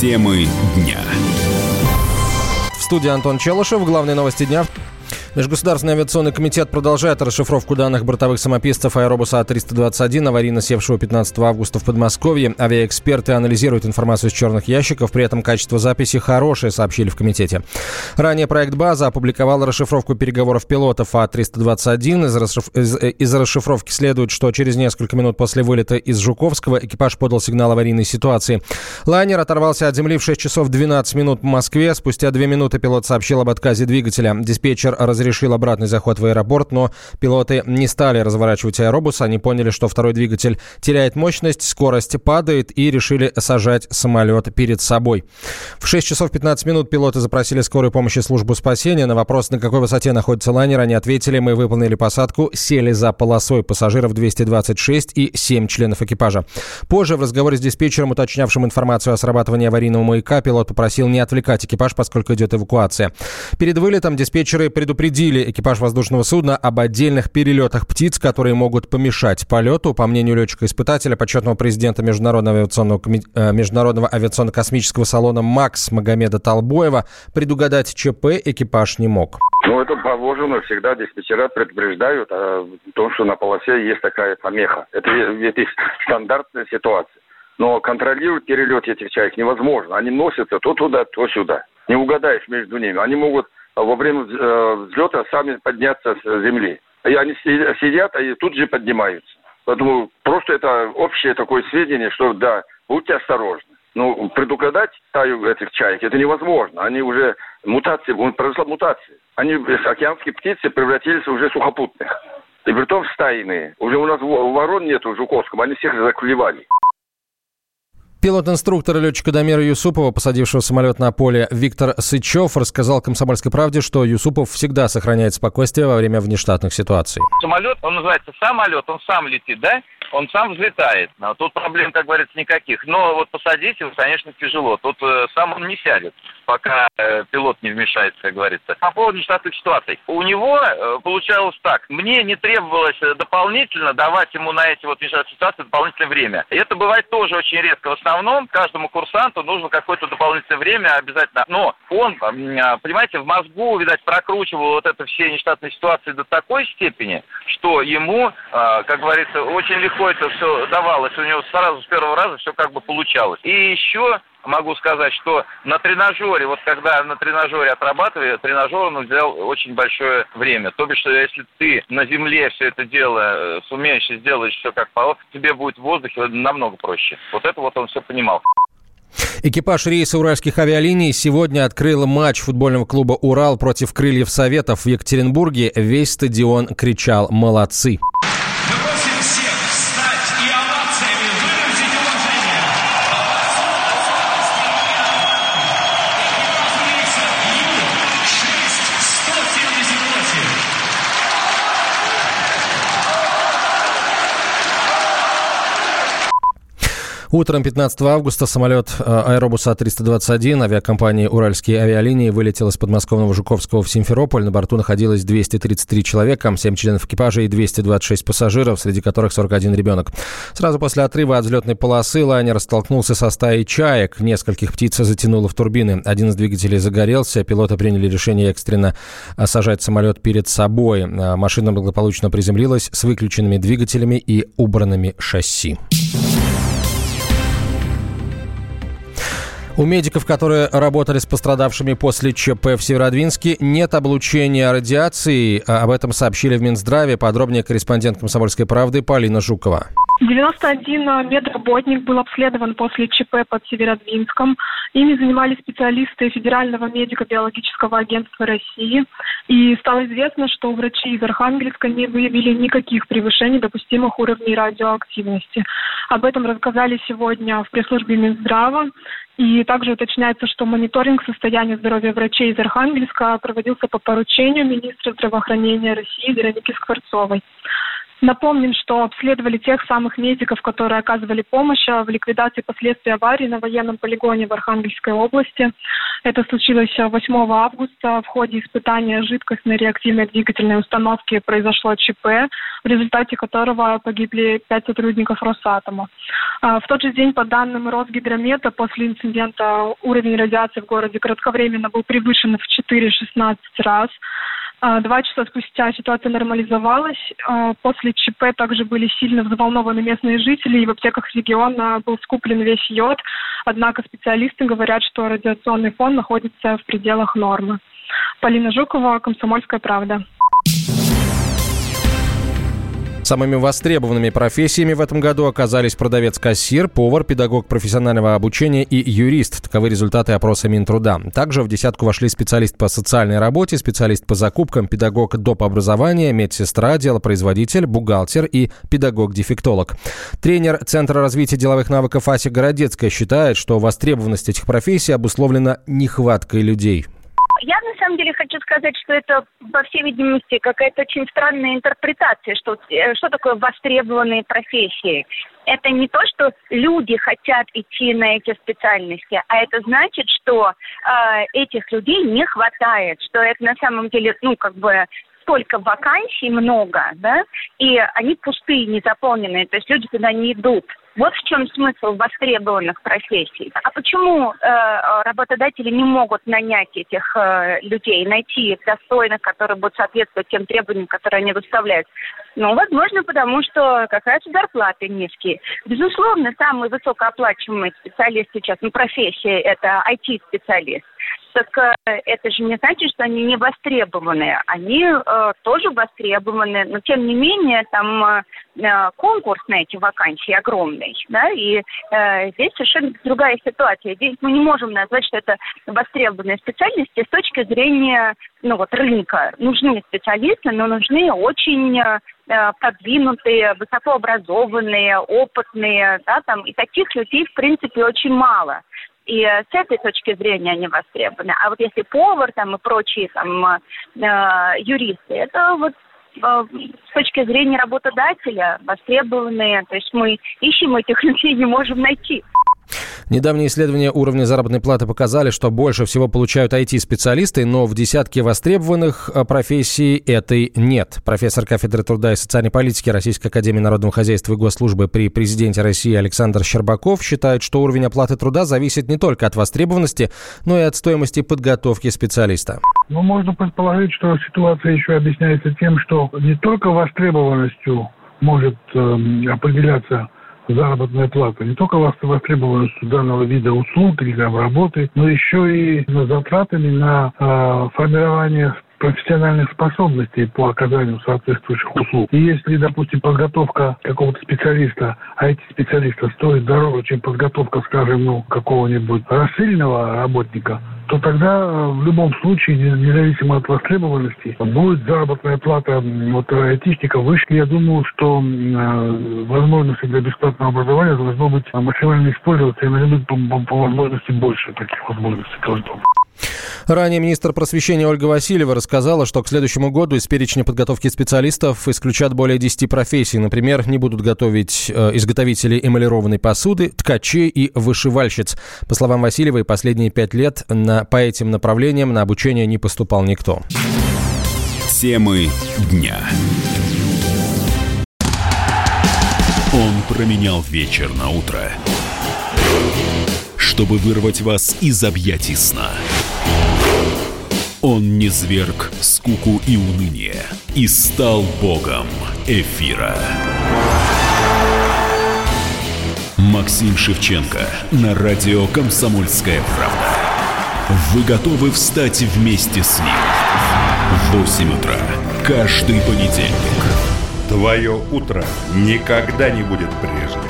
Темы дня. В студии Антон Челышев. Главные новости дня. Межгосударственный авиационный комитет продолжает расшифровку данных бортовых самописцев аэробуса А-321, аварийно севшего 15 августа в Подмосковье. Авиаэксперты анализируют информацию из черных ящиков, при этом качество записи хорошее, сообщили в комитете. Ранее проект «База» опубликовал расшифровку переговоров пилотов А-321. Из, расшиф... из, из расшифровки следует, что через несколько минут после вылета из Жуковского экипаж подал сигнал аварийной ситуации. Лайнер оторвался от земли в 6 часов 12 минут по Москве. Спустя 2 минуты пилот сообщил об отказе двигателя. Диспетчер раз разрешил обратный заход в аэропорт, но пилоты не стали разворачивать аэробус. Они поняли, что второй двигатель теряет мощность, скорость падает и решили сажать самолет перед собой. В 6 часов 15 минут пилоты запросили скорую помощь и службу спасения. На вопрос, на какой высоте находится лайнер, они ответили, мы выполнили посадку, сели за полосой пассажиров 226 и 7 членов экипажа. Позже в разговоре с диспетчером, уточнявшим информацию о срабатывании аварийного маяка, пилот попросил не отвлекать экипаж, поскольку идет эвакуация. Перед вылетом диспетчеры предупредили предупредили экипаж воздушного судна об отдельных перелетах птиц, которые могут помешать полету. По мнению летчика-испытателя, почетного президента Международного авиационного, э, Международного авиационно-космического салона МАКС Магомеда Талбоева, предугадать ЧП экипаж не мог. Ну, это положено. Всегда диспетчера предупреждают о том, что на полосе есть такая помеха. Это, это стандартная ситуация. Но контролировать перелет этих чаек невозможно. Они носятся то туда, то сюда. Не угадаешь между ними. Они могут во время э, взлета сами подняться с земли. И они сидят, и тут же поднимаются. Поэтому просто это общее такое сведение, что да, будьте осторожны. Ну, предугадать стаю этих чаек это невозможно. Они уже мутации, произошла мутация. Они, океанские птицы, превратились уже в сухопутных. И при том стайные. Уже у нас ворон нету в Жуковском, они всех заклевали. Пилот-инструктор и летчика Дамира Юсупова, посадившего самолет на поле, Виктор Сычев, рассказал «Комсомольской правде», что Юсупов всегда сохраняет спокойствие во время внештатных ситуаций. Самолет, он называется самолет, он сам летит, да? он сам взлетает. А тут проблем, как говорится, никаких. Но вот посадить его, конечно, тяжело. Тут э, сам он не сядет, пока э, пилот не вмешается, как говорится. По поводу нештатных ситуаций. У него э, получалось так. Мне не требовалось дополнительно давать ему на эти вот нештатные ситуации дополнительное время. И это бывает тоже очень редко. В основном каждому курсанту нужно какое-то дополнительное время обязательно. Но он, а, понимаете, в мозгу, видать, прокручивал вот это все нештатные ситуации до такой степени, что ему, а, как говорится, очень легко это все давалось, у него сразу с первого раза все как бы получалось. И еще могу сказать, что на тренажере, вот когда на тренажере отрабатывали, тренажер он взял очень большое время. То бишь, если ты на земле все это дело э, сумеешь и сделаешь все как по тебе будет в воздухе намного проще. Вот это вот он все понимал. Экипаж рейса уральских авиалиний сегодня открыл матч футбольного клуба «Урал» против «Крыльев Советов» в Екатеринбурге. Весь стадион кричал «Молодцы!». Утром 15 августа самолет э, аэробуса А-321 авиакомпании «Уральские авиалинии» вылетел из подмосковного Жуковского в Симферополь. На борту находилось 233 человека, 7 членов экипажа и 226 пассажиров, среди которых 41 ребенок. Сразу после отрыва от взлетной полосы лайнер столкнулся со стаей чаек. Нескольких птиц затянуло в турбины. Один из двигателей загорелся. Пилоты приняли решение экстренно сажать самолет перед собой. Э, машина благополучно приземлилась с выключенными двигателями и убранными шасси. У медиков, которые работали с пострадавшими после ЧП в Северодвинске, нет облучения радиацией. А об этом сообщили в Минздраве. Подробнее корреспондент «Комсомольской правды» Полина Жукова. 91 медработник был обследован после ЧП под Северодвинском. Ими занимались специалисты Федерального медико-биологического агентства России. И стало известно, что врачи из Архангельска не выявили никаких превышений допустимых уровней радиоактивности. Об этом рассказали сегодня в пресс-службе Минздрава. И также уточняется, что мониторинг состояния здоровья врачей из Архангельска проводился по поручению министра здравоохранения России Вероники Скворцовой. Напомним, что обследовали тех самых медиков, которые оказывали помощь в ликвидации последствий аварии на военном полигоне в Архангельской области. Это случилось 8 августа. В ходе испытания жидкостной реактивной двигательной установки произошло ЧП, в результате которого погибли пять сотрудников Росатома. А, в тот же день, по данным Росгидромета, после инцидента уровень радиации в городе кратковременно был превышен в 4-16 раз. А, два часа спустя ситуация нормализовалась. А, после ЧП также были сильно взволнованы местные жители, и в аптеках региона был скуплен весь йод. Однако специалисты говорят, что радиационный фон находится в пределах нормы. Полина Жукова, «Комсомольская правда». Самыми востребованными профессиями в этом году оказались продавец-кассир, повар, педагог профессионального обучения и юрист. Таковы результаты опроса Минтруда. Также в десятку вошли специалист по социальной работе, специалист по закупкам, педагог доп. образования, медсестра, делопроизводитель, бухгалтер и педагог-дефектолог. Тренер Центра развития деловых навыков Ася Городецкая считает, что востребованность этих профессий обусловлена нехваткой людей. Я на самом деле хочу сказать, что это, по всей видимости, какая-то очень странная интерпретация, что, э, что такое востребованные профессии. Это не то, что люди хотят идти на эти специальности, а это значит, что э, этих людей не хватает, что это на самом деле, ну, как бы столько вакансий много, да, и они пустые, незаполненные, то есть люди туда не идут. Вот в чем смысл востребованных профессий. А почему э, работодатели не могут нанять этих э, людей, найти достойных, которые будут соответствовать тем требованиям, которые они выставляют? Ну, возможно, потому что как раз зарплаты низкие. Безусловно, самый высокооплачиваемый специалист сейчас, ну, профессия – это IT-специалист так э, это же не значит, что они не востребованы. Они э, тоже востребованы, но тем не менее там э, э, конкурс на эти вакансии огромный, да, и э, здесь совершенно другая ситуация. Здесь мы не можем назвать, что это востребованные специальности с точки зрения, ну вот рынка. Нужны специалисты, но нужны очень э, продвинутые, высокообразованные, опытные, да, там, и таких людей, в принципе, очень мало и с этой точки зрения они востребованы. А вот если повар там и прочие там э, юристы, это вот э, с точки зрения работодателя востребованные, то есть мы ищем этих людей, не можем найти. Недавние исследования уровня заработной платы показали, что больше всего получают IT-специалисты, но в десятке востребованных э, профессий этой нет. Профессор кафедры труда и социальной политики Российской академии народного хозяйства и госслужбы при президенте России Александр Щербаков считает, что уровень оплаты труда зависит не только от востребованности, но и от стоимости подготовки специалиста. Ну, можно предположить, что ситуация еще объясняется тем, что не только востребованностью может э, определяться заработная плата не только востребованностью данного вида услуг или работы, но еще и затратами на э, формирование профессиональных способностей по оказанию соответствующих услуг. И если, допустим, подготовка какого-то специалиста, а эти специалисты стоят дороже, чем подготовка, скажем, ну, какого-нибудь рассыльного работника, то тогда э, в любом случае, независимо от востребованности, будет заработная плата вот, айтишника выше. Я думаю, что э, возможности для бесплатного образования должно быть максимально использоваться и найдут по, по, возможности больше таких возможностей должно. Ранее министр просвещения Ольга Васильева рассказала, что к следующему году из перечня подготовки специалистов исключат более 10 профессий. Например, не будут готовить э, изготовители эмалированной посуды, ткачей и вышивальщиц. По словам Васильевой, последние пять лет на, по этим направлениям на обучение не поступал никто. Темы дня. Он променял вечер на утро, чтобы вырвать вас из объятий сна. Он не зверг скуку и уныние и стал богом эфира. Максим Шевченко на радио «Комсомольская правда». Вы готовы встать вместе с ним? В 8 утра каждый понедельник. Твое утро никогда не будет прежним.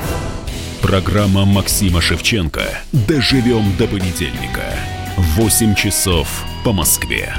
Программа Максима Шевченко «Доживем до понедельника». 8 часов по Москве.